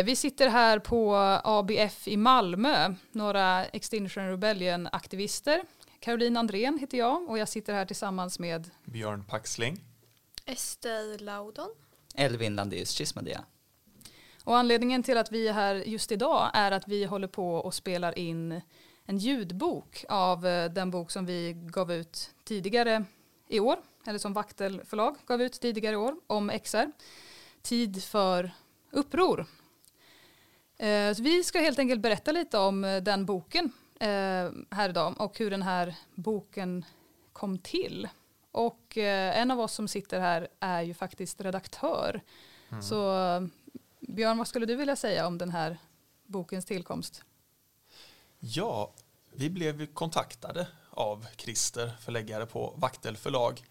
säger, vi sitter här på ABF i Malmö, några Extinction Rebellion-aktivister. Caroline Andrén heter jag och jag sitter här tillsammans med Björn Paxling. Ester Laudon. Elvin Landéus Chismadia. Och anledningen till att vi är här just idag är att vi håller på och spelar in en ljudbok av eh, den bok som vi gav ut tidigare i år, eller som Vaktel förlag gav ut tidigare i år om XR. Tid för uppror. Eh, så vi ska helt enkelt berätta lite om eh, den boken här idag och hur den här boken kom till. Och en av oss som sitter här är ju faktiskt redaktör. Mm. Så Björn, vad skulle du vilja säga om den här bokens tillkomst? Ja, vi blev kontaktade av Christer, förläggare på Vaktel förlag.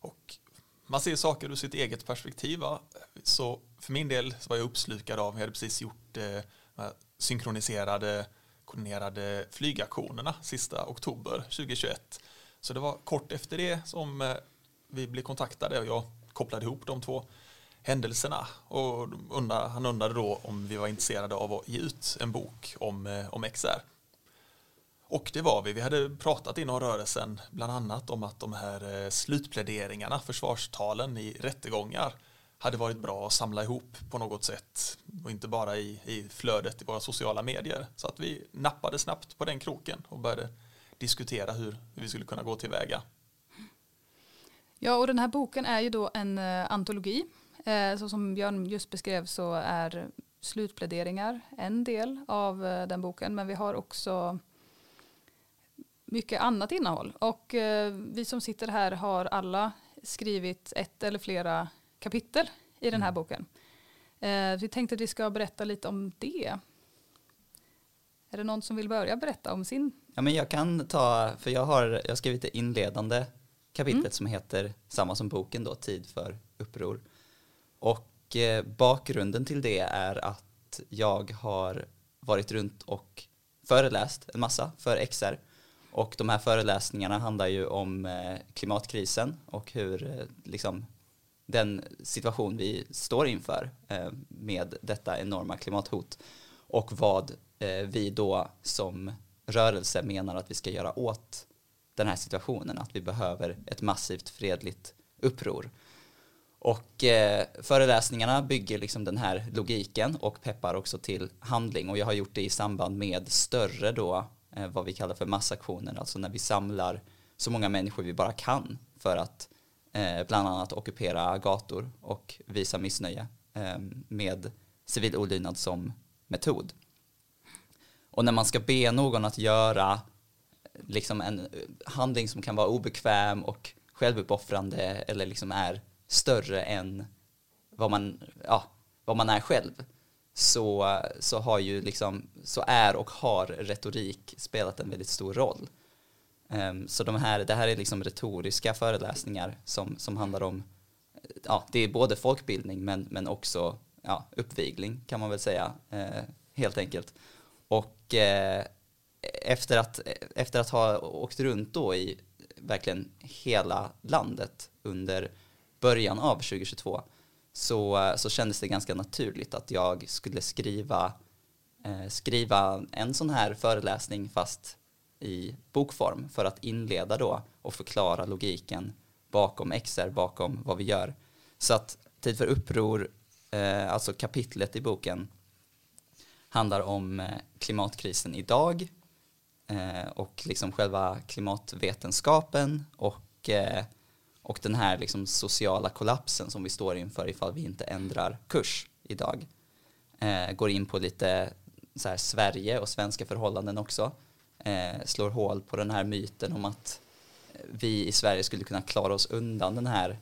Och man ser saker ur sitt eget perspektiv. Va? Så för min del så var jag uppslukad av, jag hade precis gjort eh, synkroniserade, koordinerade flygaktionerna sista oktober 2021. Så det var kort efter det som eh, vi blev kontaktade och jag kopplade ihop de två händelserna. Och undra, han undrade då om vi var intresserade av att ge ut en bok om, eh, om XR. Och det var vi. Vi hade pratat inom rörelsen bland annat om att de här eh, slutpläderingarna, försvarstalen i rättegångar hade varit bra att samla ihop på något sätt och inte bara i, i flödet i våra sociala medier. Så att vi nappade snabbt på den kroken och började diskutera hur, hur vi skulle kunna gå tillväga. Ja, och den här boken är ju då en uh, antologi eh, så som Björn just beskrev så är slutpläderingar en del av eh, den boken men vi har också mycket annat innehåll och vi som sitter här har alla skrivit ett eller flera kapitel i den här mm. boken. Vi tänkte att vi ska berätta lite om det. Är det någon som vill börja berätta om sin? Ja, men jag kan ta, för jag har, jag har skrivit det inledande kapitlet mm. som heter samma som boken då, Tid för uppror. Och eh, bakgrunden till det är att jag har varit runt och föreläst en massa för XR. Och de här föreläsningarna handlar ju om eh, klimatkrisen och hur eh, liksom, den situation vi står inför eh, med detta enorma klimathot och vad eh, vi då som rörelse menar att vi ska göra åt den här situationen, att vi behöver ett massivt fredligt uppror. Och eh, föreläsningarna bygger liksom den här logiken och peppar också till handling och jag har gjort det i samband med större då eh, vad vi kallar för massaktioner, alltså när vi samlar så många människor vi bara kan för att Eh, bland annat ockupera gator och visa missnöje eh, med civil olydnad som metod. Och när man ska be någon att göra liksom en eh, handling som kan vara obekväm och självuppoffrande eller liksom är större än vad man, ja, vad man är själv så, så har ju liksom, så är och har retorik spelat en väldigt stor roll. Ehm, så de här, det här är liksom retoriska föreläsningar som, som handlar om, eh, ja, det är både folkbildning men, men också ja, uppvigling kan man väl säga, eh, helt enkelt. Och eh, efter, att, efter att ha åkt runt då i verkligen hela landet under början av 2022 så, så kändes det ganska naturligt att jag skulle skriva, eh, skriva en sån här föreläsning fast i bokform för att inleda då och förklara logiken bakom XR, bakom vad vi gör. Så att Tid för uppror, eh, alltså kapitlet i boken, handlar om eh, klimatkrisen idag eh, och liksom själva klimatvetenskapen och eh, och den här liksom sociala kollapsen som vi står inför ifall vi inte ändrar kurs idag. Eh, går in på lite så här Sverige och svenska förhållanden också. Eh, slår hål på den här myten om att eh, vi i Sverige skulle kunna klara oss undan den här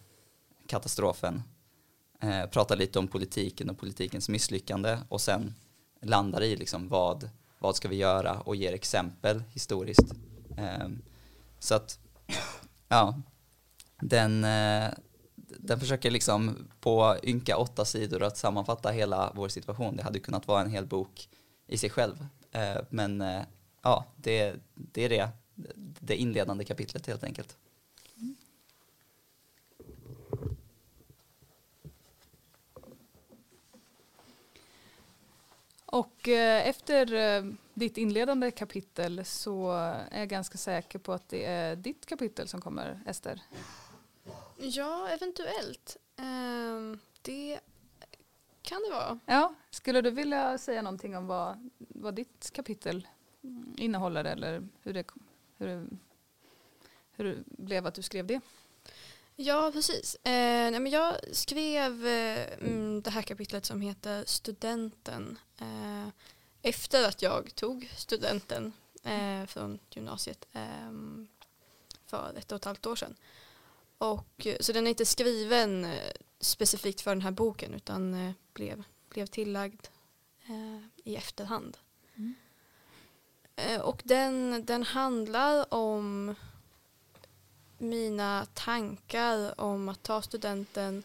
katastrofen. Eh, pratar lite om politiken och politikens misslyckande och sen landar i liksom vad, vad ska vi göra och ger exempel historiskt. Eh, så att, ja, den, eh, den försöker liksom på ynka åtta sidor att sammanfatta hela vår situation. Det hade kunnat vara en hel bok i sig själv. Eh, men eh, ja, det, det är det, det inledande kapitlet helt enkelt. Och eh, efter eh, ditt inledande kapitel så är jag ganska säker på att det är ditt kapitel som kommer, Ester. Ja, eventuellt. Ehm, det kan det vara. Ja, skulle du vilja säga någonting om vad, vad ditt kapitel innehåller eller hur det, hur, det, hur det blev att du skrev det? Ja, precis. Eh, nej, men jag skrev eh, mm, det här kapitlet som heter Studenten eh, efter att jag tog studenten eh, från gymnasiet eh, för ett och ett halvt år sedan. Och, eh, så den är inte skriven eh, specifikt för den här boken utan eh, blev, blev tillagd eh, i efterhand. Eh, och den, den handlar om mina tankar om att ta studenten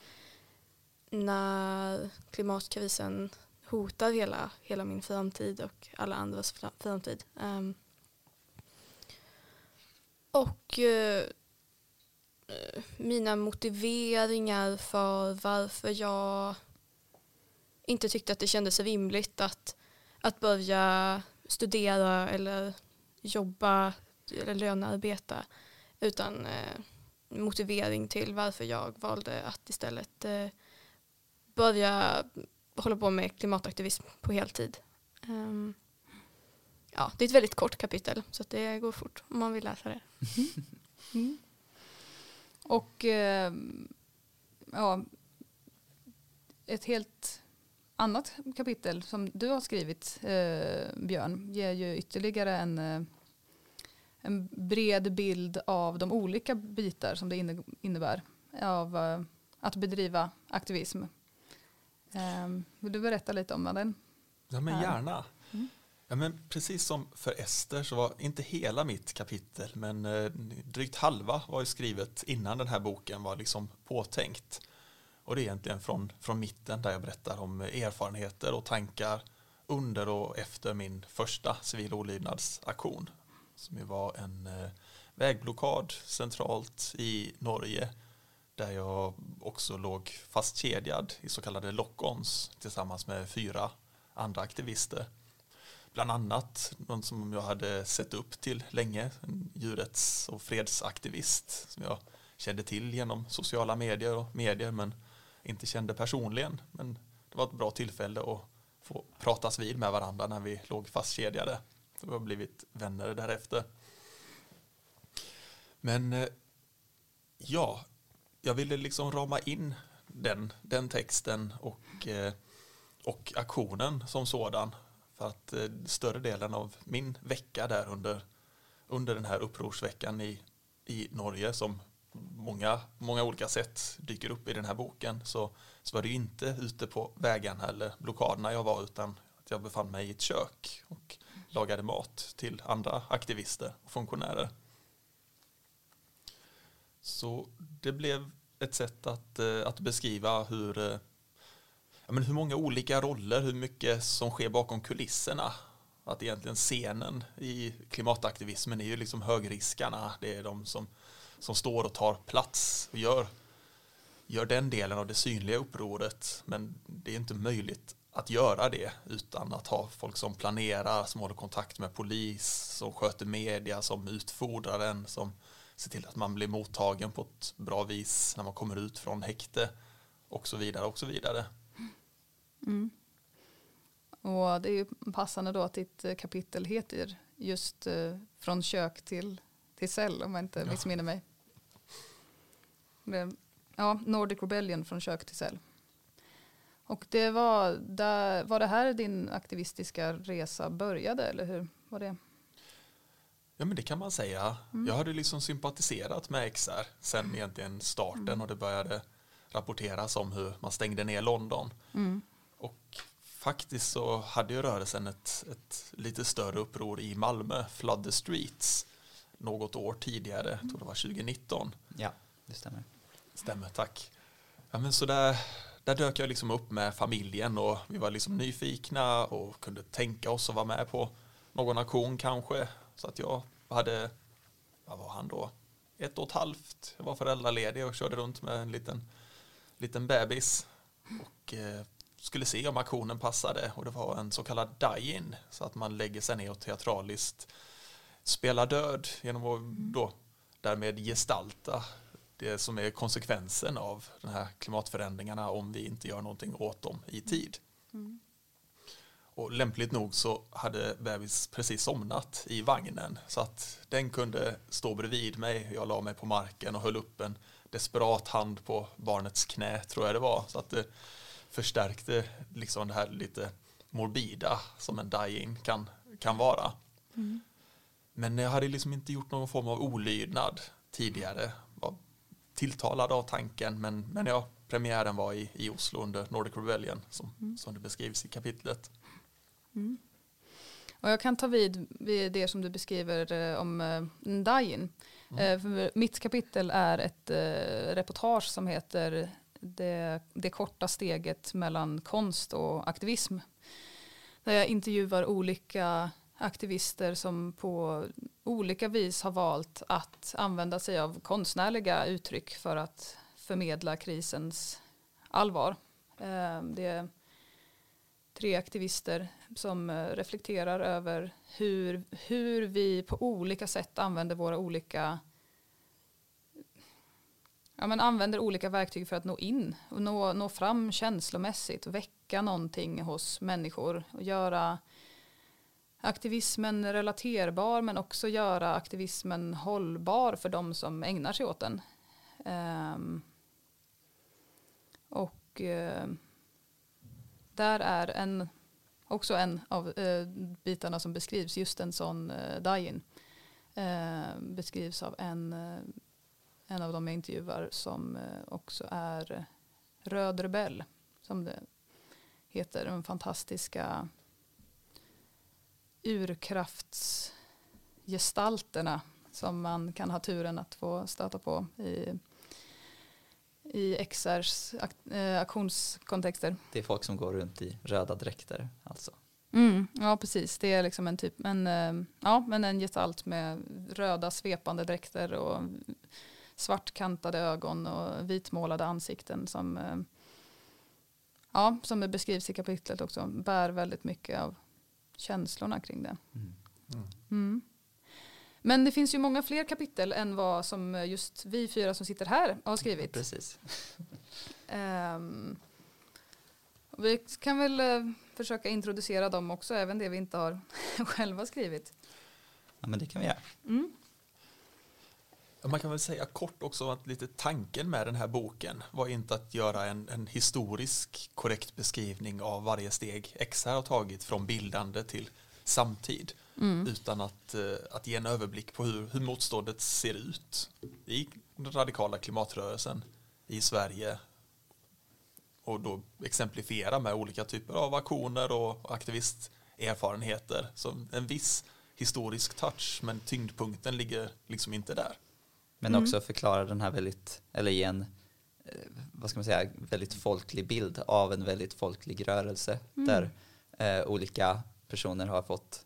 när klimatkrisen hotar hela, hela min framtid och alla andras framtid. Um, och uh, mina motiveringar för varför jag inte tyckte att det kändes rimligt att, att börja studera eller jobba eller lönearbeta utan eh, motivering till varför jag valde att istället eh, börja hålla på med klimataktivism på heltid. Um, ja, det är ett väldigt kort kapitel så att det går fort om man vill läsa det. Mm. Och eh, ja, ett helt annat kapitel som du har skrivit, eh, Björn, ger ju ytterligare en, eh, en bred bild av de olika bitar som det inne, innebär av eh, att bedriva aktivism. Eh, vill du berätta lite om den? Ja, men gärna. Mm. Ja, men precis som för Ester så var inte hela mitt kapitel men eh, drygt halva var ju skrivet innan den här boken var liksom påtänkt. Och det är egentligen från, från mitten där jag berättar om erfarenheter och tankar under och efter min första civil olydnadsaktion som ju var en eh, vägblockad centralt i Norge där jag också låg fastkedjad i så kallade lock-ons tillsammans med fyra andra aktivister. Bland annat någon som jag hade sett upp till länge, en djurrätts och fredsaktivist som jag kände till genom sociala medier och medier men inte kände personligen. Men det var ett bra tillfälle att få pratas vid med varandra när vi låg fastkedjade. Så vi har blivit vänner därefter. Men eh, ja, jag ville liksom rama in den, den texten och, eh, och aktionen som sådan. För att eh, större delen av min vecka där under, under den här upprorsveckan i, i Norge som många, många olika sätt dyker upp i den här boken så, så var det ju inte ute på vägarna eller blockaderna jag var utan att jag befann mig i ett kök och lagade mat till andra aktivister och funktionärer. Så det blev ett sätt att, eh, att beskriva hur, eh, ja, men hur många olika roller, hur mycket som sker bakom kulisserna. Att egentligen scenen i klimataktivismen är ju liksom högriskarna. Det är de som, som står och tar plats och gör, gör den delen av det synliga upproret. Men det är inte möjligt att göra det utan att ha folk som planerar, som håller kontakt med polis, som sköter media, som utfodrar en, som ser till att man blir mottagen på ett bra vis när man kommer ut från häkte och så vidare och så vidare. Mm. Och det är ju passande då att ditt eh, kapitel heter just eh, från kök till, till cell om jag inte Ja. missminner mig. Ja, Nordic Rebellion från kök till cell. Och det var, där, var det här din aktivistiska resa började eller hur var det? Ja men det kan man säga. Jag hade liksom sympatiserat med XR sen egentligen starten och det började rapporteras om hur man stängde ner London. Mm. Och faktiskt så hade ju rörelsen ett, ett lite större uppror i Malmö, Flood the Streets, något år tidigare, jag tror det var 2019. Ja, det stämmer. Stämmer, tack. Ja, men så där, där dök jag liksom upp med familjen och vi var liksom nyfikna och kunde tänka oss att vara med på någon aktion kanske. Så att jag hade, vad var han då? Ett och ett halvt. Jag var föräldraledig och körde runt med en liten, liten bebis. Och eh, skulle se om aktionen passade och det var en så kallad die-in så att man lägger sig ner och teatraliskt spelar död genom att då därmed gestalta det som är konsekvensen av de här klimatförändringarna om vi inte gör någonting åt dem i tid. Mm. Och lämpligt nog så hade bebis precis somnat i vagnen så att den kunde stå bredvid mig. Jag la mig på marken och höll upp en desperat hand på barnets knä tror jag det var. Så att det förstärkte liksom det här lite morbida som en dying kan, kan vara. Mm. Men jag hade liksom inte gjort någon form av olydnad tidigare. Var tilltalad av tanken men, men ja, premiären var i, i Oslo under Nordic Rebellion som, mm. som det beskrivs i kapitlet. Mm. Och jag kan ta vid, vid det som du beskriver eh, om eh, Ndayin. Mm. Eh, mitt kapitel är ett eh, reportage som heter det, det korta steget mellan konst och aktivism. Där jag intervjuar olika aktivister som på olika vis har valt att använda sig av konstnärliga uttryck för att förmedla krisens allvar. Eh, det är tre aktivister som eh, reflekterar över hur, hur vi på olika sätt använder våra olika ja, men använder olika verktyg för att nå in och nå, nå fram känslomässigt, väcka någonting hos människor och göra aktivismen relaterbar men också göra aktivismen hållbar för de som ägnar sig åt den. Um, och uh, där är en, också en av uh, bitarna som beskrivs, just en sån uh, die-in, uh, beskrivs av en, en av de jag intervjuar som också är Röd Rebell, som det heter, den fantastiska urkraftsgestalterna som man kan ha turen att få stöta på i, i XRs ak äh, aktionskontexter. Det är folk som går runt i röda dräkter alltså? Mm, ja precis, det är liksom en typ, en, äh, ja, men en gestalt med röda svepande dräkter och svartkantade ögon och vitmålade ansikten som, äh, ja, som det beskrivs i kapitlet också, bär väldigt mycket av känslorna kring det. Mm. Mm. mm. Men det finns ju många fler kapitel än vad som just vi fyra som sitter här har skrivit. Precis. um, vi kan väl uh, försöka introducera dem också, även det vi inte har själva skrivit. Ja men det kan vi göra. Mm. Man kan väl säga kort också att lite tanken med den här boken var inte att göra en, en historisk korrekt beskrivning av varje steg XR har tagit från bildande till samtid. Mm. Utan att, eh, att ge en överblick på hur, hur motståndet ser ut i den radikala klimatrörelsen i Sverige. Och då exemplifiera med olika typer av aktioner och aktivisterfarenheter. som en viss historisk touch men tyngdpunkten ligger liksom inte där. Men mm. också förklara den här väldigt, eller ge en, eh, vad ska man säga, väldigt folklig bild av en väldigt folklig rörelse mm. där eh, olika personer har fått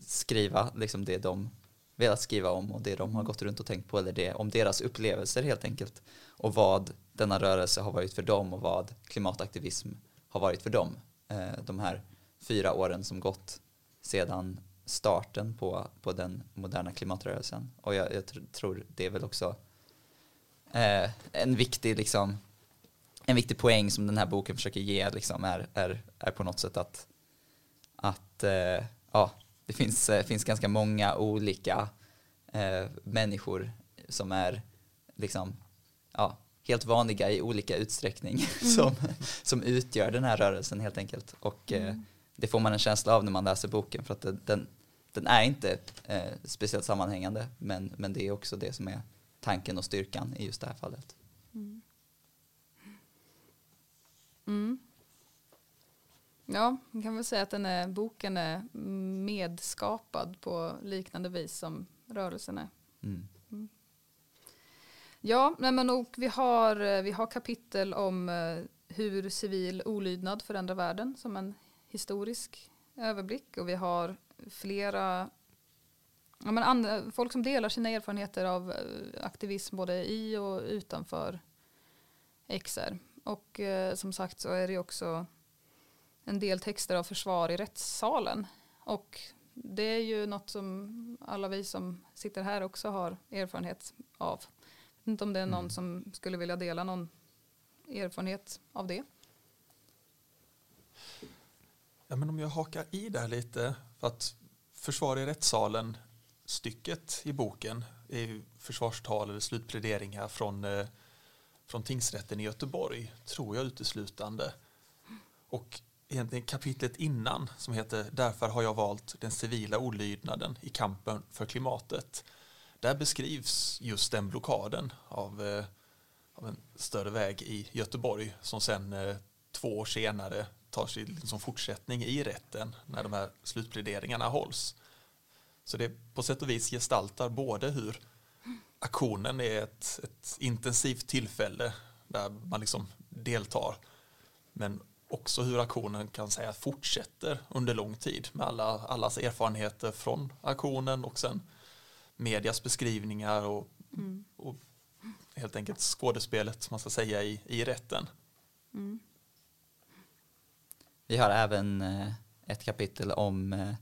skriva liksom det de velat skriva om och det de har gått runt och tänkt på eller det, om deras upplevelser helt enkelt och vad denna rörelse har varit för dem och vad klimataktivism har varit för dem eh, de här fyra åren som gått sedan starten på, på den moderna klimatrörelsen. Och jag, jag tr tror det är väl också eh, en, viktig, liksom, en viktig poäng som den här boken försöker ge liksom, är, är, är på något sätt att, att eh, ja, det finns, eh, finns ganska många olika eh, människor som är liksom, ja, helt vanliga i olika utsträckning mm. som, som utgör den här rörelsen helt enkelt. Och eh, mm det får man en känsla av när man läser boken för att den, den är inte eh, speciellt sammanhängande men, men det är också det som är tanken och styrkan i just det här fallet. Mm. Mm. Ja, man kan väl säga att den är, boken är medskapad på liknande vis som rörelsen är. Mm. mm. Ja, men och vi, har, vi har kapitel om eh, hur civil olydnad förändrar världen som en historisk överblick och vi har flera ja, men andra, folk som delar sina erfarenheter av eh, aktivism både i och utanför XR. Och eh, som sagt så är det också en del texter av försvar i rättssalen. Och det är ju något som alla vi som sitter här också har erfarenhet av. Jag vet inte om det är någon Mm. som skulle vilja dela någon erfarenhet av det. Ja, men om jag hakar i där lite, för att försvar i rättssalen, stycket i boken är försvarstal eller slutpläderingar från, eh, från tingsrätten i Göteborg, tror jag uteslutande. Och egentligen kapitlet innan som heter Därför har jag valt den civila olydnaden i kampen för klimatet. Där beskrivs just den blockaden av, eh, av en större väg i Göteborg som sen eh, två år senare tar sig som fortsättning i rätten när de här slutpläderingarna hålls. Så det på sätt och vis gestaltar både hur aktionen är ett, ett intensivt tillfälle där man liksom deltar men också hur aktionen kan säga fortsätter under lång tid med alla, allas erfarenheter från aktionen och sen medias beskrivningar och, Mm. och helt enkelt skådespelet man ska säga i, i rätten. Mm. Vi har även eh, ett kapitel om eh,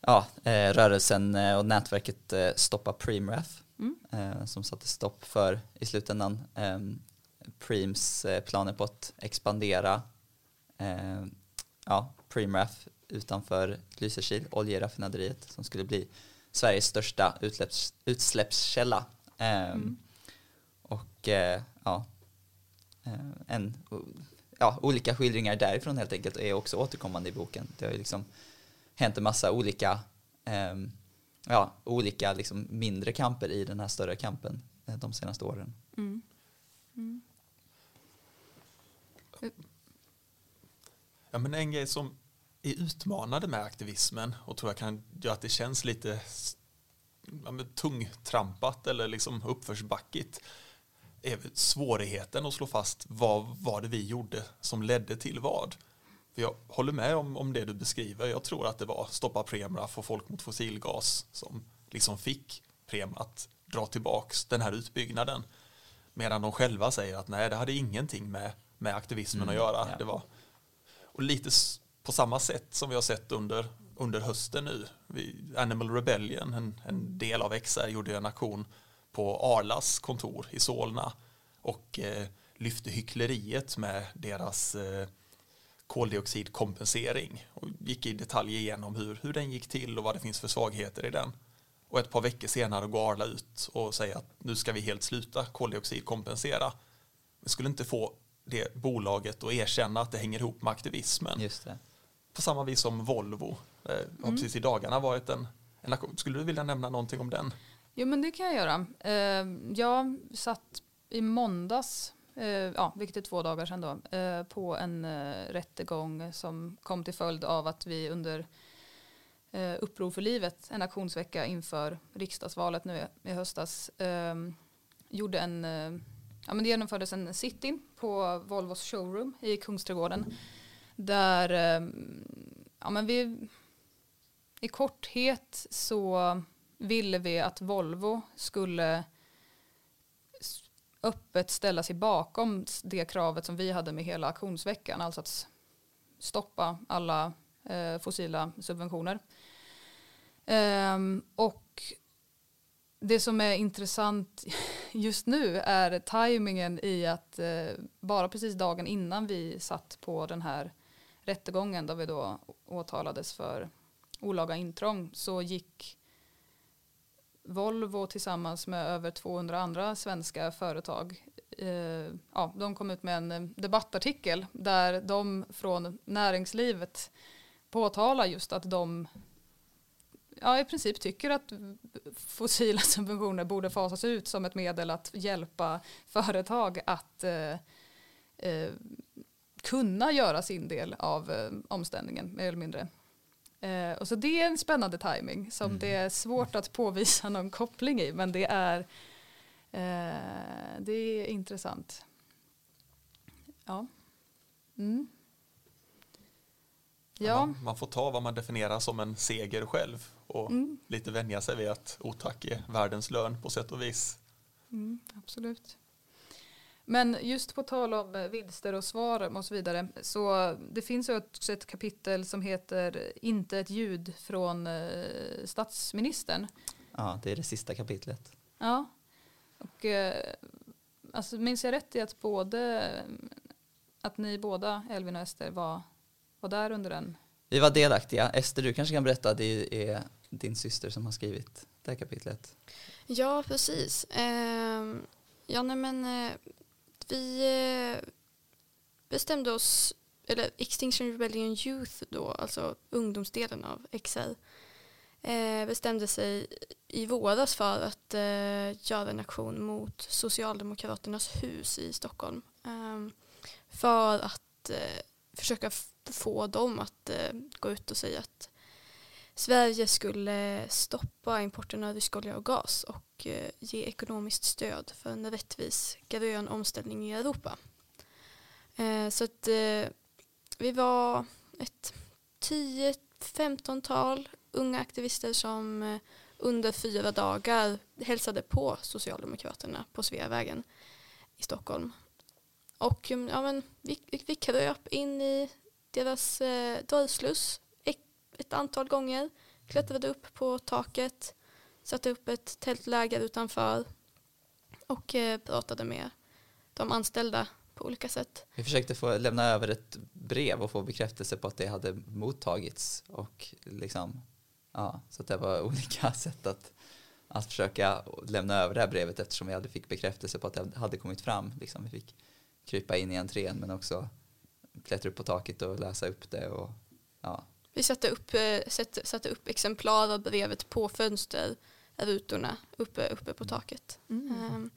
ja, eh, rörelsen och nätverket Stoppa Preemraff Mm. som satte stopp för i slutändan eh, Preems eh, planer på att expandera eh, ja, Preemraff utanför Lysekil, oljeraffinaderiet som skulle bli Sveriges största utsläpps, utsläppskälla. Eh, Mm. Och ja, en, ja, olika skildringar därifrån helt enkelt är också återkommande i boken. Det har ju liksom hänt en massa olika, ehm, ja, olika liksom mindre kamper i den här större kampen eh, de senaste åren. Mm. Mm. Ja, men en grej som är utmanande med aktivismen och tror jag kan göra att det känns lite ja, tungtrampat eller liksom uppförsbackigt är svårigheten att slå fast vad var det vi gjorde som ledde till vad. För jag håller med om, om det du beskriver. Jag tror att det var stoppa Premraf och folk mot fossilgas som liksom fick Prem att dra tillbaks den här utbyggnaden. Medan de själva säger att nej, det hade ingenting med, med aktivismen Mm, att göra. ja. Det var, och lite på samma sätt som vi har sett under, under hösten nu. Vi, Animal Rebellion, en, en del av XR, gjorde en aktion på Arlas kontor i Solna och eh, lyfte hyckleriet med deras eh, koldioxidkompensering och gick i detalj igenom hur, hur den gick till och vad det finns för svagheter i den. Och ett par veckor senare går Arla ut och säger att nu ska vi helt sluta koldioxidkompensera. Vi skulle inte få det bolaget att erkänna att det hänger ihop med aktivismen. Just det. På samma vis som Volvo. Eh, har Mm. precis i dagarna varit en, en. Skulle du vilja nämna någonting om den? Jo men det kan jag göra. Eh, jag satt i måndags, eh, ja, vilket är två dagar sedan då, eh, på en eh, rättegång som kom till följd av att vi under eh, Uppror för livet, en aktionsvecka inför riksdagsvalet nu i- höstas, eh, gjorde en, eh, ja men det genomfördes en sit-in på Volvos showroom i Kungsträdgården där, eh, ja men vi, i korthet så ville vi att Volvo skulle öppet ställa sig bakom det kravet som vi hade med hela auktionsveckan, alltså att stoppa alla eh, fossila subventioner. Ehm, och det som är intressant just nu är tajmingen i att eh, bara precis dagen innan vi satt på den här rättegången där vi då åtalades för olaga intrång så gick Volvo tillsammans med över 200 andra svenska företag eh, ja, de kom ut med en eh, debattartikel där de från näringslivet påtalar just att de ja, i princip tycker att fossila subventioner borde fasas ut som ett medel att hjälpa företag att eh, eh, kunna göra sin del av eh, omställningen mer eller mindre. Eh, och så det är en spännande timing som Mm. det är svårt att påvisa någon koppling i men det är, eh, det är intressant. Ja. Mm. Ja. Man, man får ta vad man definierar som en seger själv och Mm. lite vänja sig vid att otack är världens lön på sätt och vis. Mm, absolut. Men just på tal om eh, vinster och svar och så vidare. Så det finns ju också ett kapitel som heter Inte ett ljud från eh, statsministern. Ja, det är det sista kapitlet. Ja. Och eh, alltså minns jag rätt i att både att ni båda, Elvin och Ester, var, var där under den? Vi var delaktiga. Ester, du kanske kan berätta, det är din syster som har skrivit det här kapitlet. Ja, precis. Eh, ja, nej, men eh, vi eh, bestämde oss, eller Extinction Rebellion Youth då, alltså ungdomsdelen av XR, eh, bestämde sig i våras för att eh, göra en aktion mot Socialdemokraternas hus i Stockholm. Ehm, för att försöka få dem att gå ut och säga att Sverige skulle stoppa importen av rysk olja och gas och eh, ge ekonomiskt stöd för en rättvis grön omställning i Europa. Eh, så att eh, vi var ett 10-15-tal unga aktivister som under fyra dagar hälsade på Socialdemokraterna på Sveavägen i Stockholm. Och mm, ja, men vi, vi kröp in i deras eh, dörrsluss ett antal gånger. Klättrade upp på taket, satte upp ett tältläger utanför och eh, pratade med de anställda på olika sätt. Vi försökte få lämna över ett brev och få bekräftelse på att det hade mottagits och liksom, ja, så att det var olika sätt att, att försöka lämna över det här brevet eftersom vi aldrig fick bekräftelse på att det hade kommit fram. Liksom, vi fick krypa in i entrén men också klättra upp på taket och läsa upp det och ja, vi satte upp, eh, satte, satte upp exemplar av brevet på fönsterrutorna uppe, uppe på taket. Mm. Um,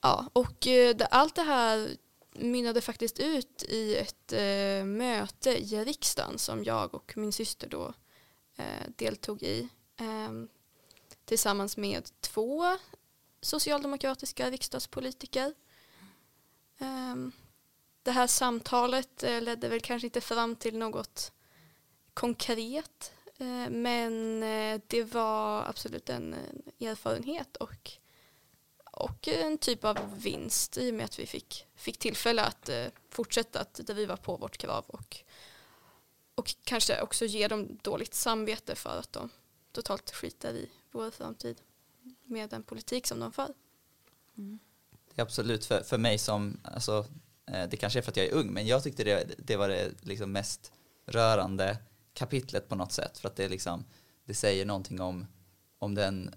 ja, och uh, det, allt det här mynnade faktiskt ut i ett uh, möte i riksdagen som jag och min syster då uh, deltog i. Um, tillsammans med två socialdemokratiska riksdagspolitiker. Um, det här samtalet ledde väl kanske inte fram till något konkret eh, men eh, det var absolut en erfarenhet och, och en typ av vinst i och med att vi fick, fick tillfälle att eh, fortsätta att driva på vårt krav och, och kanske också ge dem dåligt samvete för att de totalt skiter i vår framtid med den politik som de för. Mm. Det är absolut för, för mig som, alltså, det kanske är för att jag är ung, men jag tyckte det, det var det liksom mest rörande kapitlet på något sätt för att det liksom det säger någonting om, om den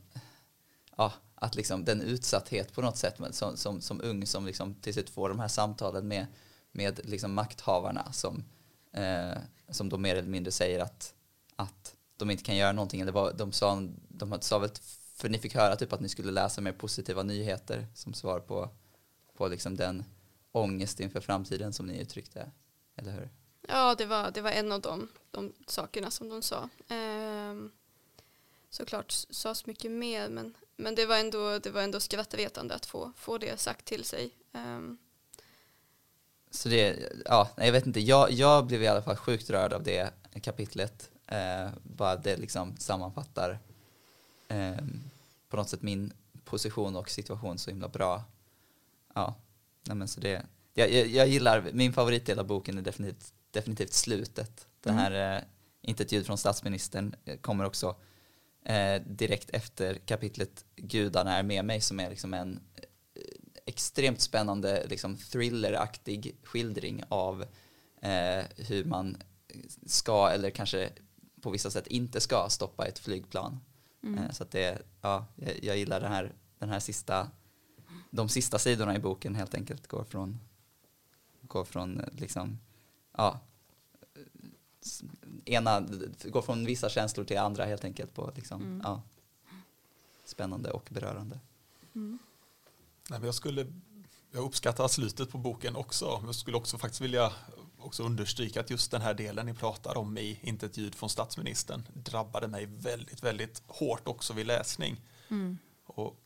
ja, att liksom den utsatthet på något sätt som, som, som ung som liksom till slut får de här samtalen med, med liksom makthavarna som, eh, som då mer eller mindre säger att, att de inte kan göra någonting. Eller vad de, sa, de sa väl för ni fick höra typ att ni skulle läsa mer positiva nyheter som svar på, på liksom den ångest inför framtiden som ni uttryckte. Eller hur? Ja, det var, det var en av de, de sakerna som de sa. Ehm, såklart sades mycket mer, men, men det var ändå, det var ändå skrattretande att få, få det sagt till sig. Ehm. Så det, ja, jag vet inte, jag, jag blev i alla fall sjukt rörd av det kapitlet. Eh, bara det liksom sammanfattar ehm, på något sätt min position och situation så himla bra. Ja, nej men så det, jag, jag, jag gillar, min favoritdel av boken är definitivt definitivt slutet. Den mm. här eh, Inte ett ljud från statsministern eh, kommer också eh, direkt efter kapitlet Gudarna är med mig som är liksom en eh, extremt spännande liksom thrilleraktig skildring av eh, hur man ska eller kanske på vissa sätt inte ska stoppa ett flygplan. Mm. Eh, så att det, ja, jag, jag, gillar den här, den här sista, de sista sidorna i boken helt enkelt går från, går från liksom ja, ena, går från vissa känslor till andra helt enkelt på liksom, mm. ja, spännande och berörande. Mm. Nej, men jag, skulle, jag uppskattar slutet på boken också. Jag skulle också faktiskt vilja också understryka att just den här delen ni pratar om i Inte ett ljud från statsministern drabbade mig väldigt, väldigt hårt också vid läsning. Mm. Och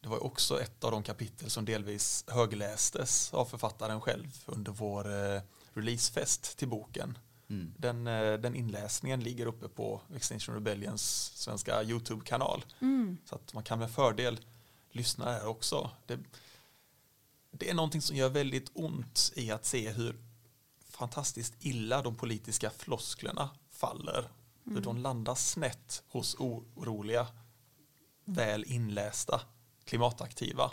det var också ett av de kapitel som delvis höglästes av författaren själv under vår eh, releasefest till boken. Mm. Den, eh, den inläsningen ligger uppe på Extinction Rebellions svenska YouTube-kanal. Mm. Så att man kan med fördel lyssna här också. Det, det är någonting som gör väldigt ont i att se hur fantastiskt illa de politiska flosklerna faller. Hur de landar snett hos oroliga, väl inlästa, klimataktiva,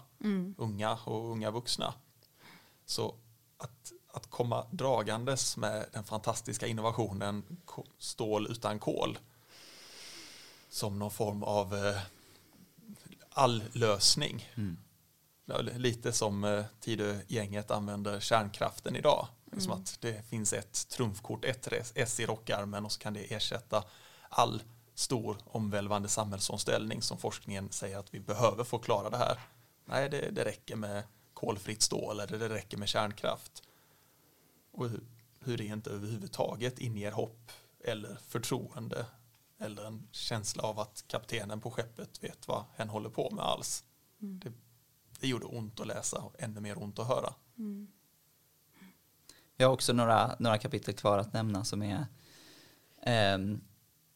unga och unga vuxna. Så att, att komma dragandes med den fantastiska innovationen stål utan kol som någon form av eh, all-lösning. Mm. Lite som eh, Tidögänget använder kärnkraften idag. Mm. Som att det finns ett trumfkort, ett S i rockarmen och så kan det ersätta all stor omvälvande samhällsomställning som forskningen säger att vi behöver få klara det här. Nej, det, det räcker med kolfritt stål eller det räcker med kärnkraft. Och hur, det inte överhuvudtaget inger hopp eller förtroende eller en känsla av att kaptenen på skeppet vet vad hen håller på med alls. Mm. Det, det gjorde ont att läsa och ännu mer ont att höra. Mm. Jag har också några, några kapitel kvar att nämna som är eh,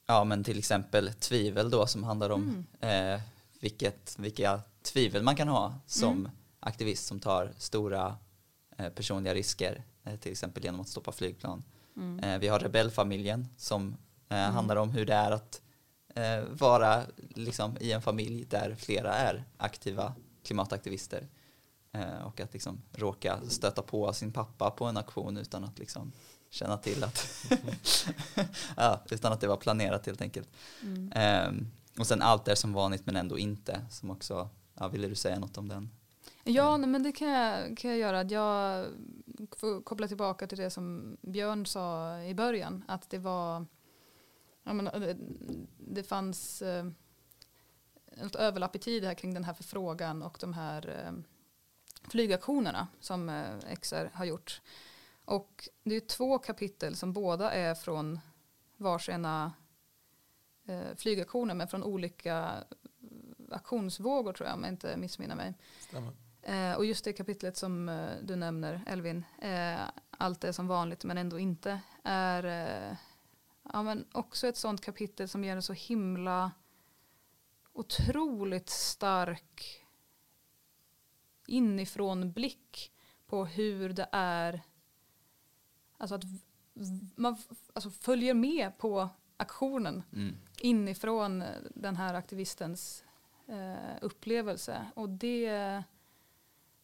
ja men till exempel tvivel då som handlar om mm. eh, vilket, vilka tvivel man kan ha som mm. aktivist som tar stora eh, personliga risker till exempel genom att stoppa flygplan. Mm. Eh, vi har rebellfamiljen som eh, mm. handlar om hur det är att eh, vara liksom, i en familj där flera är aktiva klimataktivister och att liksom råka stöta på sin pappa på en aktion utan att liksom känna till att ja, utan att det var planerat helt enkelt. Mm. Um, och sen allt är som vanligt men ändå inte som också, ja, ville du säga något om den? Ja, nej, men det kan jag, kan jag göra. Jag får koppla tillbaka till det som Björn sa i början, att det var, ja, det, eh, det fanns eh, ett överlapp i tid här kring den här förfrågan och de här eh, flygaktionerna som eh, XR har gjort. Och det är två kapitel som båda är från varsina eh, flygaktioner men från olika eh, aktionsvågor tror jag om jag inte missminner mig. Eh, och just det kapitlet som eh, du nämner Elvin, eh, allt är som vanligt men ändå inte, är eh, ja, men också ett sånt kapitel som ger en så himla otroligt stark inifrån blick på hur det är Alltså att man alltså följer med på aktionen mm. inifrån den här aktivistens eh, upplevelse. Och det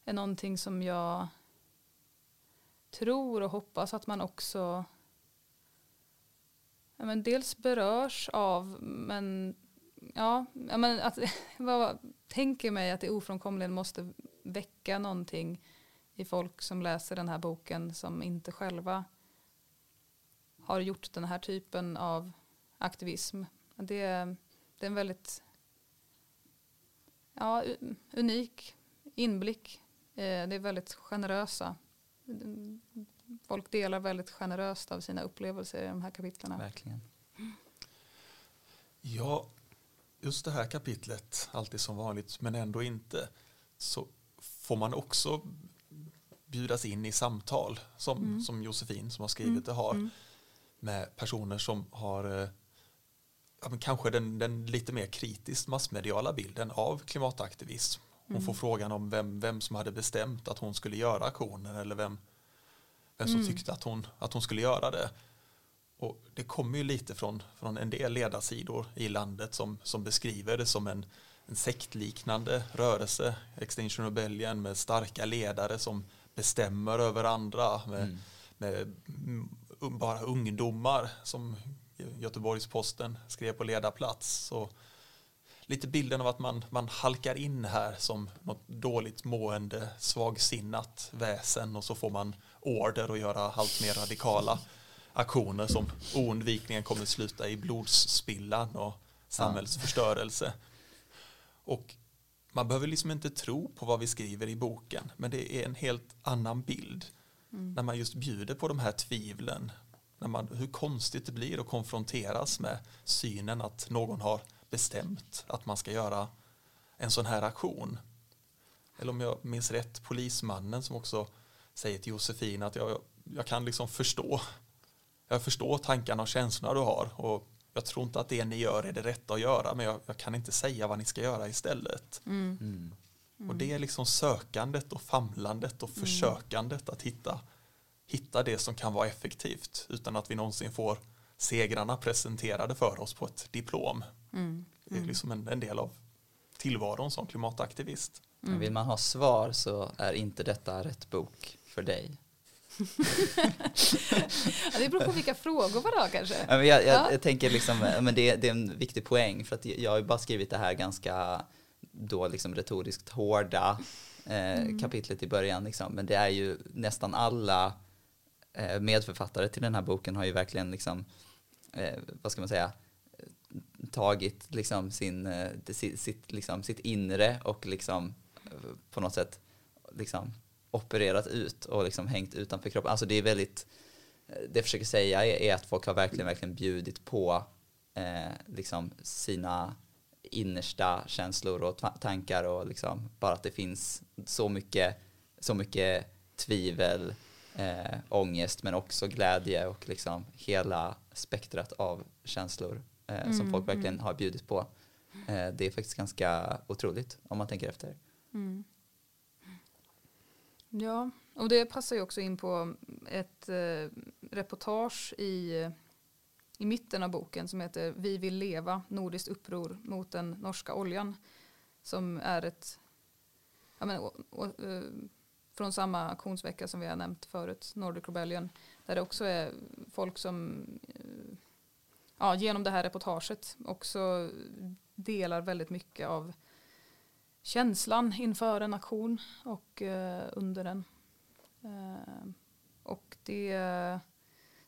är någonting som jag tror och hoppas att man också ja, men dels berörs av men ja, ja men att, vad, tänker mig att det ofrånkomligen måste väcka någonting i folk som läser den här boken som inte själva har gjort den här typen av aktivism. Det, det är en väldigt ja, unik inblick. Eh, det är väldigt generösa. Folk delar väldigt generöst av sina upplevelser i de här kapitlen. Verkligen. Ja, just det här kapitlet, alltid som vanligt men ändå inte, så får man också bjudas in i samtal som, mm. som Josefin som har skrivit mm. det har mm. med personer som har eh, ja, kanske den, den lite mer kritiskt massmediala bilden av klimataktivism. Hon mm. får frågan om vem, vem som hade bestämt att hon skulle göra aktionen eller vem, vem som mm. tyckte att hon, att hon skulle göra det. Och det kommer ju lite från, från en del ledarsidor i landet som, som beskriver det som en, en sektliknande rörelse, Extinction Rebellion med starka ledare som bestämmer över andra med, mm. med bara ungdomar som Göteborgs-Posten skrev på ledarplats. Så lite bilden av att man, man halkar in här som något dåligt mående, svagsinnat väsen och så får man order att göra allt mer radikala aktioner som oundvikligen kommer sluta i blodsspillan och samhällsförstörelse. Och man behöver liksom inte tro på vad vi skriver i boken, men det är en helt annan bild. Mm. När man just bjuder på de här tvivlen, när man, hur konstigt det blir att konfronteras med synen att någon har bestämt att man ska göra en sån här aktion. Eller om jag minns rätt, polismannen som också säger till Josefin att jag, jag kan liksom förstå jag förstår tankarna och känslorna du har och jag tror inte att det ni gör är det rätta att göra men jag, jag kan inte säga vad ni ska göra istället. Mm. Mm. Och det är liksom sökandet och famlandet och försökandet att hitta, hitta det som kan vara effektivt utan att vi någonsin får segrarna presenterade för oss på ett diplom. Mm. Det är liksom en, en del av tillvaron som klimataktivist. Men vill man ha svar så är inte detta rätt bok för dig. Ja, det beror på vilka frågor var det kanske. Ja, men jag, jag, Ja. jag tänker liksom, men det, det är en viktig poäng för att jag har ju bara skrivit det här ganska då liksom retoriskt hårda eh, kapitlet i början liksom. Men det är ju nästan alla eh, medförfattare till den här boken har ju verkligen liksom, eh, vad ska man säga, tagit liksom sin, eh, sitt, sitt, liksom, sitt inre och liksom eh, på något sätt liksom opererat ut och liksom hängt utanför kroppen. Alltså det är väldigt, eh, det jag försöker säga är, är att folk har verkligen, verkligen bjudit på eh, liksom sina innersta känslor och tankar och liksom bara att det finns så mycket, så mycket tvivel, eh, ångest men också glädje och liksom hela spektrat av känslor eh, som Mm, folk verkligen har bjudit på. Eh, det är faktiskt ganska otroligt om man tänker efter. Mm. Ja, och det passar ju också in på ett eh, reportage i, i mitten av boken som heter Vi vill leva, nordiskt uppror mot den norska oljan. Som är ett, ja men, och, och, eh, från samma aktionsvecka som vi har nämnt förut, Nordic Rebellion. Där det också är folk som eh, ja, genom det här reportaget också delar väldigt mycket av känslan inför en aktion och eh, under den. Eh, och det,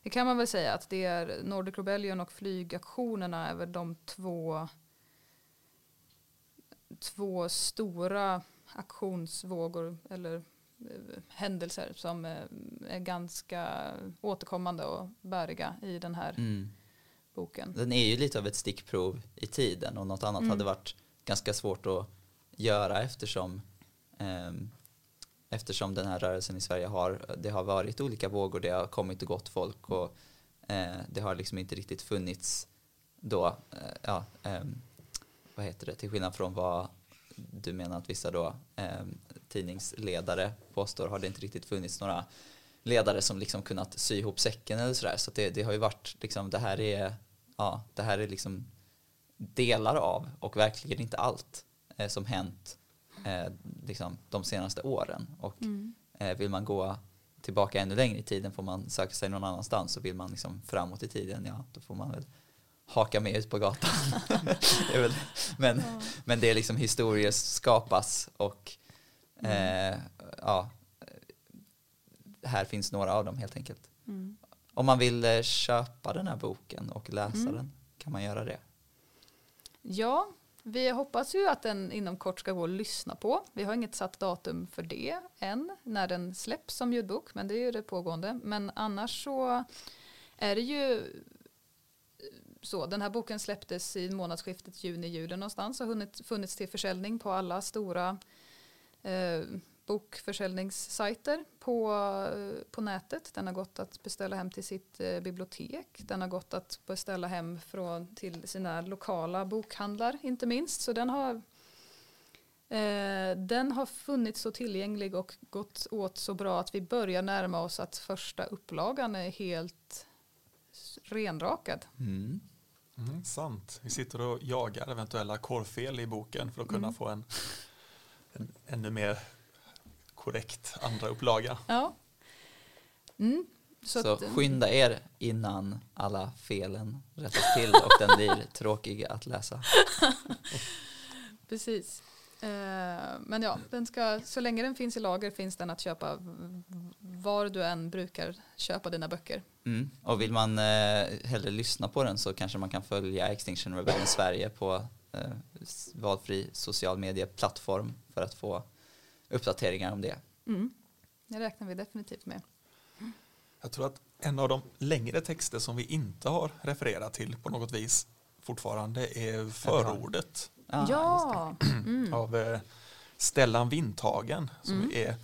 det kan man väl säga att det är Nordic Rebellion och flygaktionerna är väl de två, två stora aktionsvågor eller eh, händelser som eh, är ganska återkommande och bäriga i den här Mm boken. Den är ju lite av ett stickprov i tiden och något annat Mm. hade varit ganska svårt att göra eftersom ehm, eftersom den här rörelsen i Sverige har det har varit olika vågor, det har kommit och gått folk och eh, det har liksom inte riktigt funnits då, eh, ja, ehm, vad heter det, till skillnad från vad du menar att vissa då ehm, tidningsledare påstår har det inte riktigt funnits några ledare som liksom kunnat sy ihop säcken eller sådär. Så att det, det har ju varit liksom, det här är, ja, det här är liksom delar av och verkligen inte allt eh, som hänt eh, liksom de senaste åren. Och Mm. eh, vill man gå tillbaka ännu längre i tiden får man söka sig någon annanstans och vill man liksom framåt i tiden, ja då får man väl haka med ut på gatan. Men, Ja. men det är liksom historier skapas och eh, ja, här finns några av dem helt enkelt. Mm. Om man vill eh, köpa den här boken och läsa Mm. den kan man göra det. Ja, vi hoppas ju att den inom kort ska gå att lyssna på. Vi har inget satt datum för det än, när den släpps som ljudbok, men det är ju det pågående. Men annars så är det ju så, den här boken släpptes i månadsskiftet juni-juli någonstans och hunnit, funnits till försäljning på alla stora eh, bokförsäljningssajter på, eh, på nätet. Den har gått att beställa hem till sitt eh, bibliotek. Den har gått att beställa hem från, till sina lokala bokhandlar inte minst. Så den har, eh, den har funnits så tillgänglig och gått åt så bra att vi börjar närma oss att första upplagan är helt renrakad. Mm. Mm, sant. Vi sitter och jagar eventuella korrfel i boken för att kunna Mm. få en, en ännu mer korrekt andra upplaga. Ja. Mm. Så, Så, att, eh, skynda er innan alla felen rättas till och den blir tråkig att läsa. Precis. Eh, men ja, den ska, så länge den finns i lager finns den att köpa var du än brukar köpa dina böcker. Mm. Och vill man eh, hellre lyssna på den så kanske man kan följa Extinction Rebellion Sverige på eh, valfri social medieplattform för att få uppdateringar om det. Mm. Det räknar vi definitivt med. Jag tror att en av de längre texter som vi inte har refererat till på något vis fortfarande är förordet Ah, ja, mm. av eh, Stellan Windhagen som Mm. är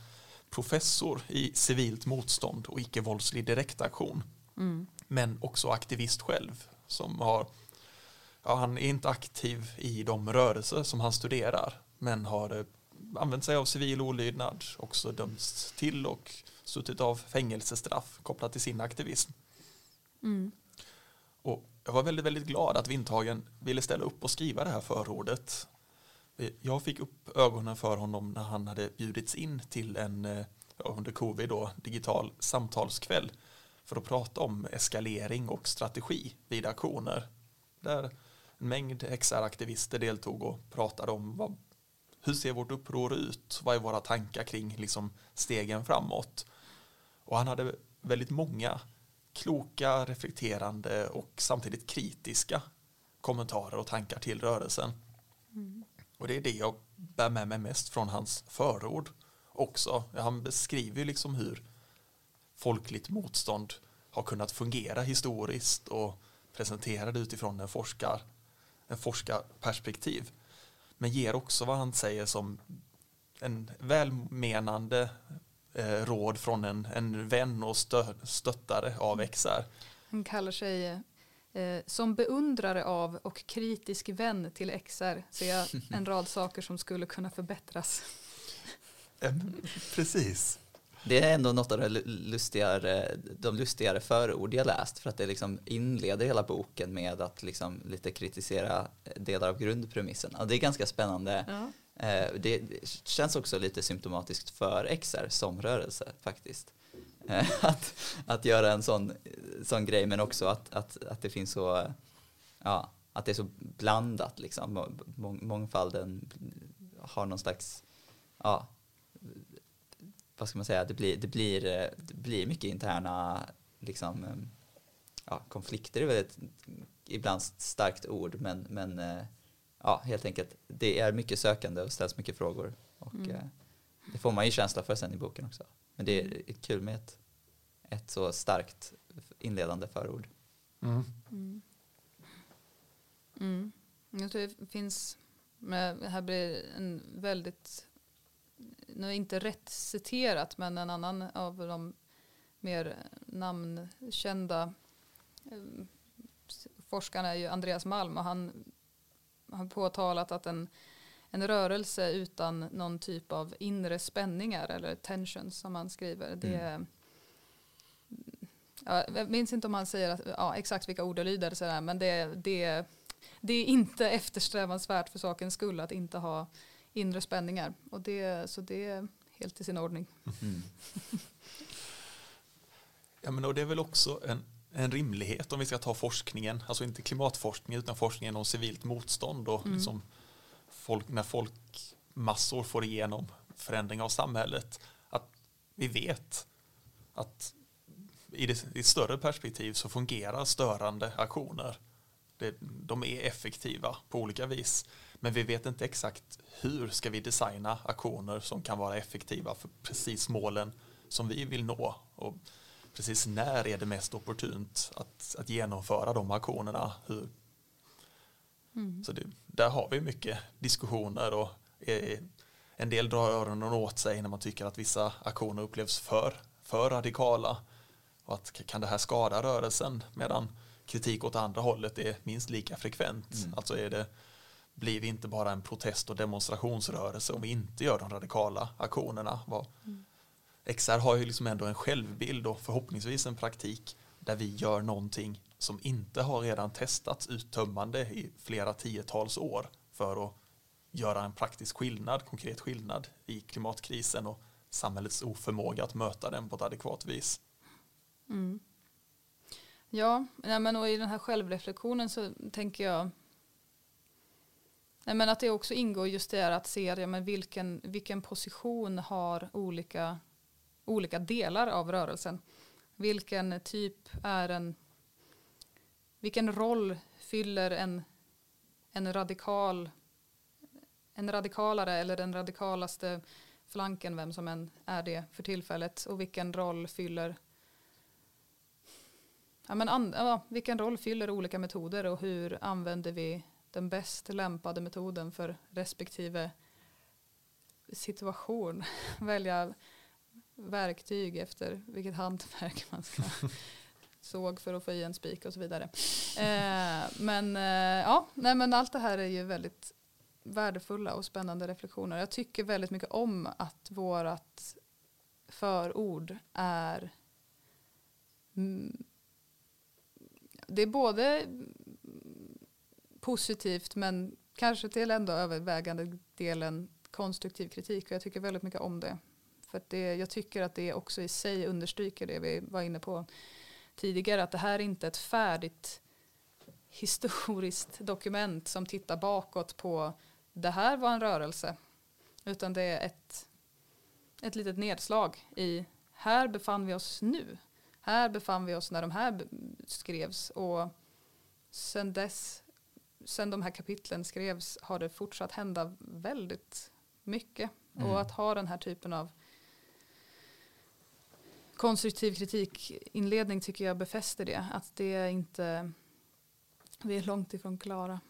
professor i civilt motstånd och icke-våldslig direktaktion. Mm. Men också aktivist själv som har ja, han är inte aktiv i de rörelser som han studerar men har eh, använt sig av civil olydnad, också dömts till och suttit av fängelsestraff kopplat till sin aktivism. Mm. Och jag var väldigt, väldigt glad att Vindhagen ville ställa upp och skriva det här förordet. Jag fick upp ögonen för honom när han hade bjudits in till en eh, under covid då, digital samtalskväll för att prata om eskalering och strategi vid aktioner. Där en mängd XR-aktivister deltog och pratade om vad, hur ser vårt uppror ut? Vad är våra tankar kring liksom, stegen framåt? Och han hade väldigt många kloka, reflekterande och samtidigt kritiska kommentarer och tankar till rörelsen. Mm. Och det är det jag bär med mig mest från hans förord också. Han beskriver liksom hur folkligt motstånd har kunnat fungera historiskt och presenterar det utifrån en, forskar, en forskarperspektiv. Men ger också vad han säger som en välmenande eh, råd från en, en vän och stö, stöttare av XR. Han kallar sig eh, som beundrare av och kritisk vän till XR ser jag en rad saker som skulle kunna förbättras. Precis. Det är ändå något av det lustigare, de lustigare förord jag läst för att det liksom inleder hela boken med att liksom lite kritisera delar av grundpremissen. Och det är ganska spännande. Ja. Eh, det känns också lite symptomatiskt för XR som rörelse faktiskt. Eh, att, att göra en sån, sån grej men också att, att, att det finns så, ja, att det är så blandat liksom. Mångfalden har någon slags, ja, vad ska man säga, det blir, det blir, det blir mycket interna liksom, ja, konflikter är väl ett ibland starkt ord men, men eh, ja, helt enkelt det är mycket sökande och ställs mycket frågor och mm. Eh, det får man ju känsla för sen i boken också. Men det är mm. kul med ett, ett så starkt inledande förord. Mm. Mm. Mm. Jag tror det finns, med, här blir en väldigt nu inte rätt citerat, men en annan av de mer namnkända eh, forskarna är ju Andreas Malm och han har påtalat att en, en rörelse utan någon typ av inre spänningar eller tensions som han skriver, det mm. jag minns inte om han säger att, ja, exakt vilka ord det sådär, men det, det, det är inte eftersträvansvärt för sakens skull att inte ha inre spänningar. Och det, så det är helt i sin ordning. Mm. ja, men och det är väl också en, en rimlighet om vi ska ta forskningen, alltså inte klimatforskning utan forskningen om civilt motstånd och mm. liksom folk, när folkmassor får igenom förändring av samhället, att vi vet att i, det, i ett större perspektiv så fungerar störande aktioner. Det, de är effektiva på olika vis. Men vi vet inte exakt hur ska vi designa aktioner som kan vara effektiva för precis målen som vi vill nå. Och precis när är det mest opportunt att, att genomföra de aktionerna. Hur? Mm. Så det, där har vi mycket diskussioner och är, en del drar öronen åt sig när man tycker att vissa aktioner upplevs för, för radikala. Och att kan det här skada rörelsen medan kritik åt andra hållet är minst lika frekvent. Mm. Alltså är det blir vi inte bara en protest och demonstrationsrörelse om vi inte gör de radikala aktionerna. Mm. XR har ju liksom ändå en självbild och förhoppningsvis en praktik där vi gör någonting som inte har redan testats uttömmande i flera tiotals år för att göra en praktisk skillnad, konkret skillnad i klimatkrisen och samhällets oförmåga att möta den på ett adekvat vis. Mm. Ja, men och i den här självreflektionen så tänker jag Nej, men att det också ingår just det att se ja, men vilken, vilken position har olika, olika delar av rörelsen. Vilken typ är en, vilken roll fyller en, en radikal, en radikalare eller den radikalaste flanken, vem som än är det för tillfället, och vilken roll fyller ja, men an, ja, vilken roll fyller olika metoder och hur använder vi den bäst lämpade metoden för respektive situation. Välja verktyg efter vilket hantverk man ska såg för att få i en spik och så vidare. Eh, men eh, ja, nej, men allt det här är ju väldigt värdefulla och spännande reflektioner. Jag tycker väldigt mycket om att vårat förord är mm, det är både positivt men kanske till ändå övervägande delen konstruktiv kritik och jag tycker väldigt mycket om det. För det, jag tycker att det också i sig understryker det vi var inne på tidigare att det här är inte ett färdigt historiskt dokument som tittar bakåt på det här var en rörelse utan det är ett, ett litet nedslag i här befann vi oss nu. Här befann vi oss när de här skrevs och sen dess sen de här kapitlen skrevs har det fortsatt hända väldigt mycket. Mm. Och att ha den här typen av konstruktiv kritikinledning tycker jag befäster det. Att det är inte, vi är långt ifrån klara.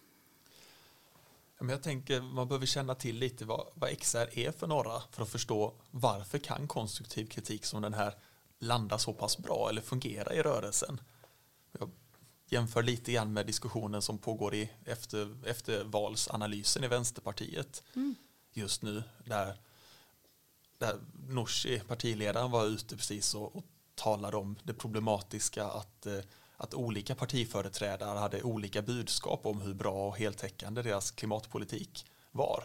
jag tänker man behöver känna till lite vad, vad XR är för några för att förstå varför kan konstruktiv kritik som den här landa så pass bra eller fungera i rörelsen. Jämför lite grann med diskussionen som pågår i efter, eftervalsanalysen i Vänsterpartiet mm. just nu där, där Nooshi, partiledaren, var ute precis och, och talade om det problematiska att, eh, att olika partiföreträdare hade olika budskap om hur bra och heltäckande deras klimatpolitik var.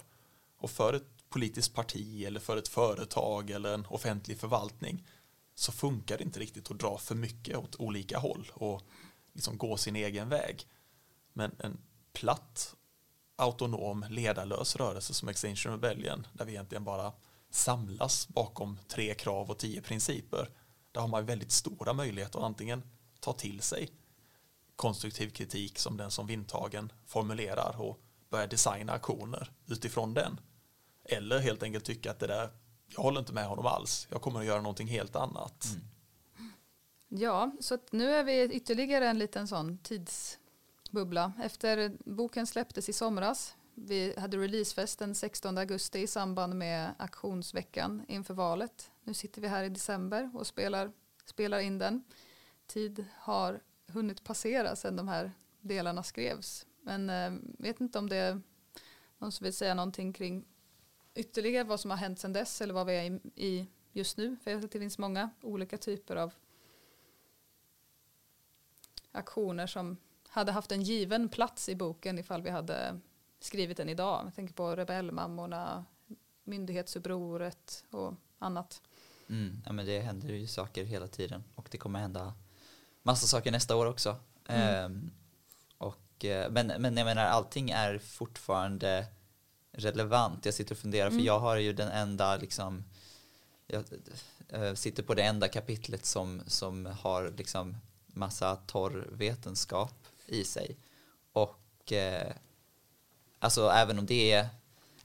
Och för ett politiskt parti eller för ett företag eller en offentlig förvaltning så funkar det inte riktigt att dra för mycket åt olika håll och liksom gå sin egen väg. Men en platt, autonom, ledarlös rörelse som Extinction Rebellion, där vi egentligen bara samlas bakom tre krav och tio principer, där har man väldigt stora möjligheter att antingen ta till sig konstruktiv kritik som den som Vindtagen formulerar och börja designa aktioner utifrån den. Eller helt enkelt tycka att det där, jag håller inte med honom alls, jag kommer att göra någonting helt annat. Mm. Ja, så nu är vi ytterligare en liten sån tidsbubbla. Efter boken släpptes i somras, vi hade releasefest den 16 augusti i samband med auktionsveckan inför valet. Nu sitter vi här i december och spelar, spelar in den. Tid har hunnit passera sedan de här delarna skrevs. Men eh, vet inte om det är någon som vill säga någonting kring ytterligare vad som har hänt sedan dess eller vad vi är i, i just nu. För jag vet att det finns många olika typer av aktioner som hade haft en given plats i boken ifall vi hade skrivit den idag. Jag tänker på rebellmammorna, myndighetsupproret och annat. Mm, ja, men det händer ju saker hela tiden och det kommer hända massa saker nästa år också. Mm. Ehm, och, eh, men, men jag menar allting är fortfarande relevant. Jag sitter och funderar mm. för jag har ju den enda liksom jag äh, sitter på det enda kapitlet som, som har liksom massa torr vetenskap i sig. Och eh, alltså även om det är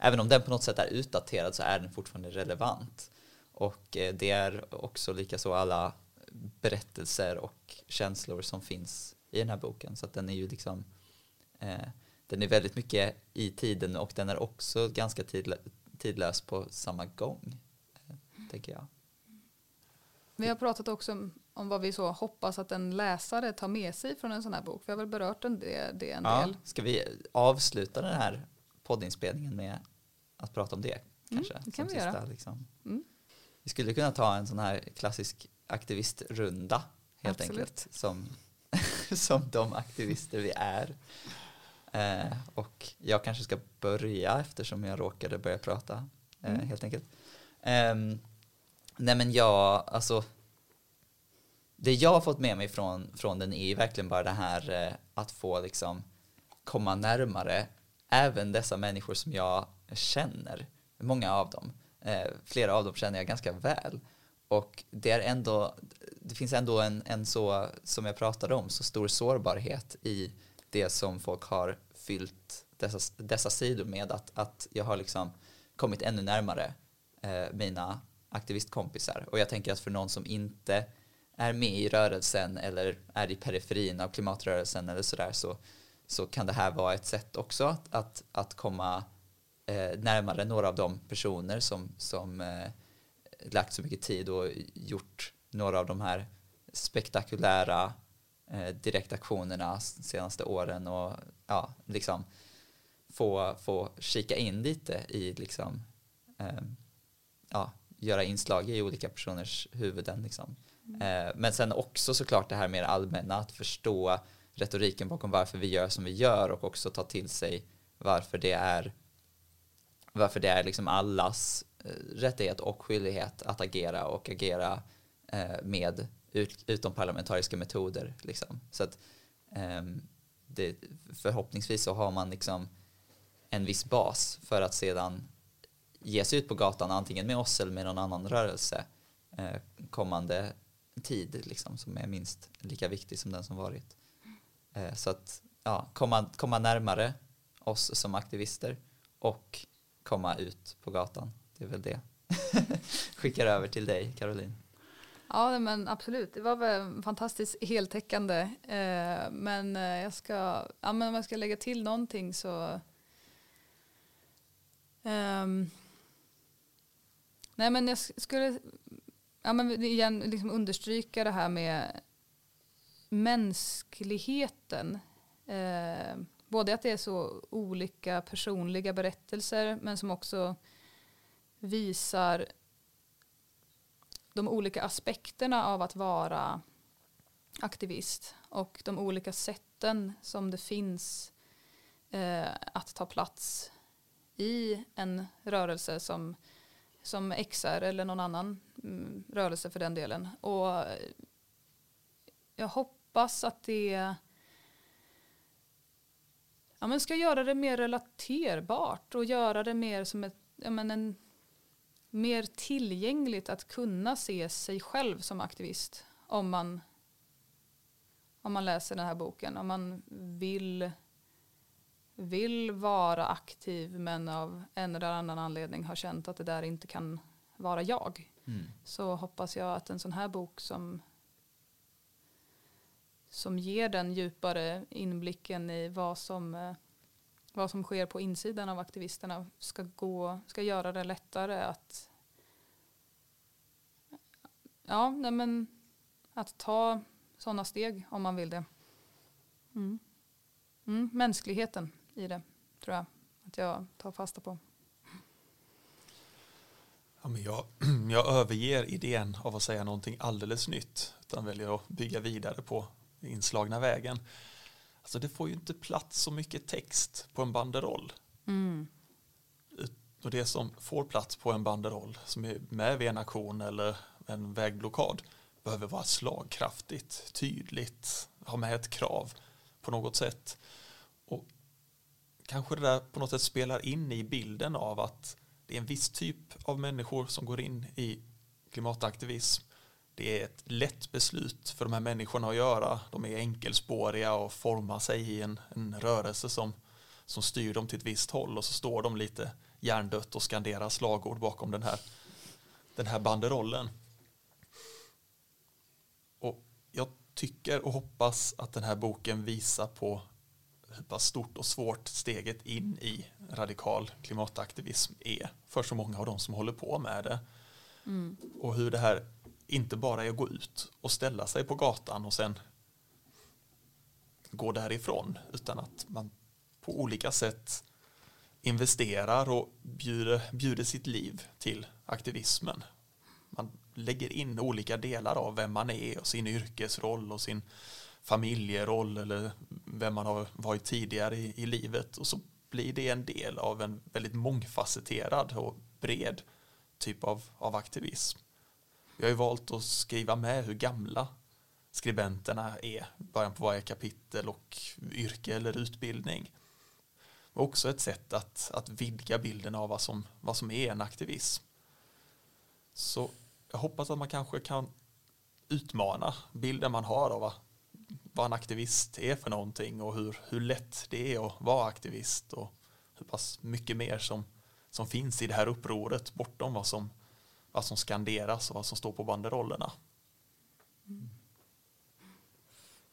Även om den på något sätt är utdaterad så är den fortfarande relevant. Och eh, det är också lika så alla berättelser och känslor som finns i den här boken. Så att den är ju liksom eh, den är väldigt mycket i tiden och den är också ganska tidlö tidlös på samma gång. Eh, tänker jag. Vi har pratat också om vad vi så hoppas att en läsare tar med sig från en sån här bok. Vi har väl berört en det, det en ja, del. Ska vi avsluta den här poddinspelningen med att prata om det? Kanske, mm, det kan vi sista, göra. Liksom. Mm. Vi skulle kunna ta en sån här klassisk aktivistrunda helt Absolut. enkelt. Som, som de aktivister vi är. Eh, och jag kanske ska börja eftersom jag råkade börja prata eh, mm. helt enkelt. Eh, nej men jag, alltså det jag har fått med mig från, från den är verkligen bara det här eh, att få liksom komma närmare även dessa människor som jag känner, många av dem. Eh, flera av dem känner jag ganska väl. Och det är ändå, det finns ändå en, en så, som jag pratade om, så stor sårbarhet i det som folk har fyllt dessa, dessa sidor med att, att jag har liksom kommit ännu närmare eh, mina aktivistkompisar. Och jag tänker att för någon som inte är med i rörelsen eller är i periferin av klimatrörelsen eller sådär så, så kan det här vara ett sätt också att, att, att komma eh, närmare några av de personer som, som eh, lagt så mycket tid och gjort några av de här spektakulära eh, direktaktionerna senaste åren och ja, liksom få, få kika in lite i liksom, eh, ja, göra inslag i olika personers huvuden. Liksom. Eh, men sen också såklart det här mer allmänna, att förstå retoriken bakom varför vi gör som vi gör och också ta till sig varför det är varför det är liksom allas eh, rättighet och skyldighet att agera och agera eh, med ut, utomparlamentariska metoder. Liksom. Så att, ehm, det, förhoppningsvis så har man liksom en viss bas för att sedan ge sig ut på gatan antingen med oss eller med någon annan rörelse eh, kommande tid liksom, som är minst lika viktig som den som varit. Eh, så att ja, komma, komma närmare oss som aktivister och komma ut på gatan. Det är väl det. Skickar över till dig Caroline. Ja men absolut, det var väl fantastiskt heltäckande. Eh, men eh, jag ska, ja, men om jag ska lägga till någonting så um, Nej men jag skulle ja, men igen liksom understryka det här med mänskligheten. Eh, både att det är så olika personliga berättelser men som också visar de olika aspekterna av att vara aktivist och de olika sätten som det finns eh, att ta plats i en rörelse som, som XR eller någon annan mm, rörelse för den delen. Och jag hoppas att det ja, men ska göra det mer relaterbart och göra det mer som ett, ja, men en, mer tillgängligt att kunna se sig själv som aktivist om man, om man läser den här boken. Om man vill, vill vara aktiv men av en eller annan anledning har känt att det där inte kan vara jag. Mm. Så hoppas jag att en sån här bok som som ger den djupare inblicken i vad som, eh, vad som sker på insidan av aktivisterna ska, gå, ska göra det lättare att, ja, nej men, att ta sådana steg om man vill det. Mm. Mm, mänskligheten i det tror jag att jag tar fasta på. Ja, men jag, jag överger idén av att säga någonting alldeles nytt utan väljer att bygga vidare på inslagna vägen. Alltså det får ju inte plats så mycket text på en banderoll. Mm. Och det som får plats på en banderoll som är med vid en aktion eller en vägblockad behöver vara slagkraftigt, tydligt, ha med ett krav på något sätt. Kanske det där på något sätt spelar in i bilden av att det är en viss typ av människor som går in i klimataktivism det är ett lätt beslut för de här människorna att göra. De är enkelspåriga och formar sig i en, en rörelse som, som styr dem till ett visst håll och så står de lite hjärndött och skanderar slagord bakom den här, den här banderollen. Och jag tycker och hoppas att den här boken visar på hur pass stort och svårt steget in i radikal klimataktivism är för så många av de som håller på med det. Mm. Och hur det här inte bara är att gå ut och ställa sig på gatan och sen gå därifrån utan att man på olika sätt investerar och bjuder, bjuder sitt liv till aktivismen. Man lägger in olika delar av vem man är och sin yrkesroll och sin familjeroll eller vem man har varit tidigare i, i livet och så blir det en del av en väldigt mångfacetterad och bred typ av, av aktivism. Vi har ju valt att skriva med hur gamla skribenterna är, början på varje kapitel och yrke eller utbildning. Och också ett sätt att, att vidga bilden av vad som, vad som är en aktivism. Så jag hoppas att man kanske kan utmana bilden man har av vad, en aktivist är för någonting och hur, hur lätt det är att vara aktivist och hur pass mycket mer som, som finns i det här upproret bortom vad som vad som skanderas och vad som står på banderollerna.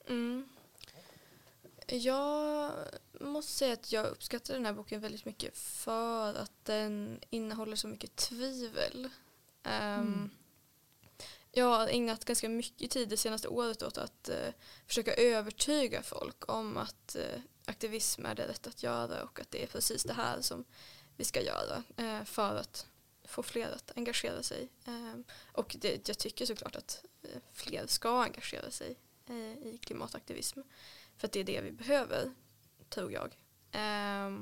Mm. Jag måste säga att jag uppskattar den här boken väldigt mycket för att den innehåller så mycket tvivel. Um, mm. Jag har ägnat ganska mycket tid det senaste året åt att eh, försöka övertyga folk om att eh, aktivism är det rätt att göra och att det är precis det här som vi ska göra eh, för att få fler att engagera sig. Eh, och det, jag tycker såklart att eh, fler ska engagera sig eh, i klimataktivism. För att det är det vi behöver, tror jag. Eh,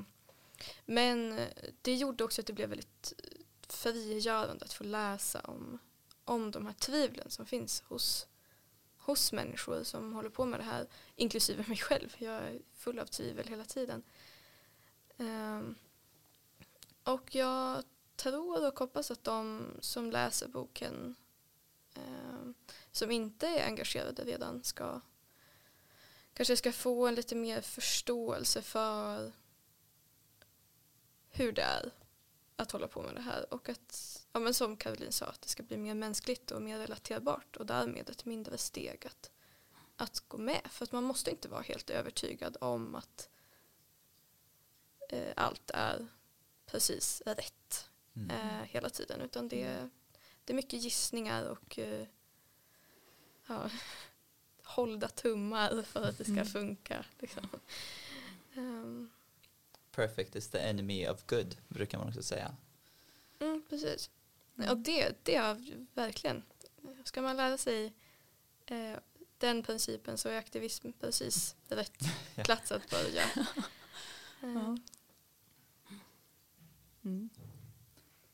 men det gjorde också att det blev väldigt eh, frigörande att få läsa om, om de här tvivlen som finns hos, hos människor som håller på med det här, inklusive mig själv. Jag är full av tvivel hela tiden. Um, och jag tror och hoppas att de som läser boken um, som inte är engagerade redan ska kanske ska få en lite mer förståelse för hur det är att hålla på med det här och att, ja men som Caroline sa, att det ska bli mer mänskligt och mer relaterbart och därmed ett mindre steg att, att gå med. För att man måste inte vara helt övertygad om att eh, allt är precis rätt mm. eh, hela tiden utan det, det är mycket gissningar och eh, ja, hållda tummar för att det ska mm. funka. Liksom. Um, perfect is the enemy of good, brukar man också säga. Mm, precis. Mm. Och det, det är verkligen, ska man lära sig eh, den principen så är aktivism precis rätt ja. plats att börja. mm. Mm.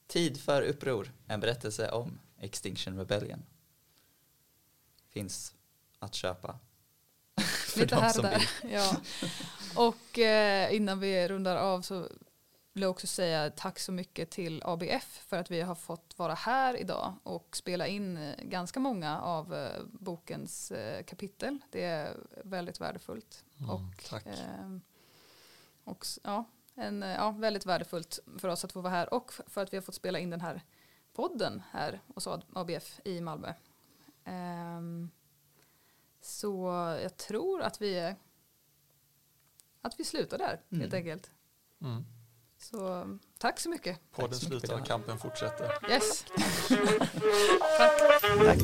Tid för uppror, en berättelse om Extinction Rebellion. Finns att köpa Lite här och där. Ja. Och eh, innan vi rundar av så vill också säga tack så mycket till ABF för att vi har fått vara här idag och spela in eh, ganska många av eh, bokens eh, kapitel. Det är väldigt värdefullt. Mm, och, tack. Eh, och, ja, en, ja, väldigt värdefullt för oss att få vara här och för att vi har fått spela in den här podden här hos ABF i Malmö. Um, så jag tror att vi, att vi slutar där mm. helt enkelt. Mm. Så tack så mycket. Podden slutar och kampen fortsätter. Yes. tack. tack.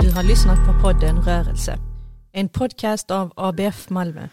Du har lyssnat på podden Rörelse. En podcast av ABF Malmö.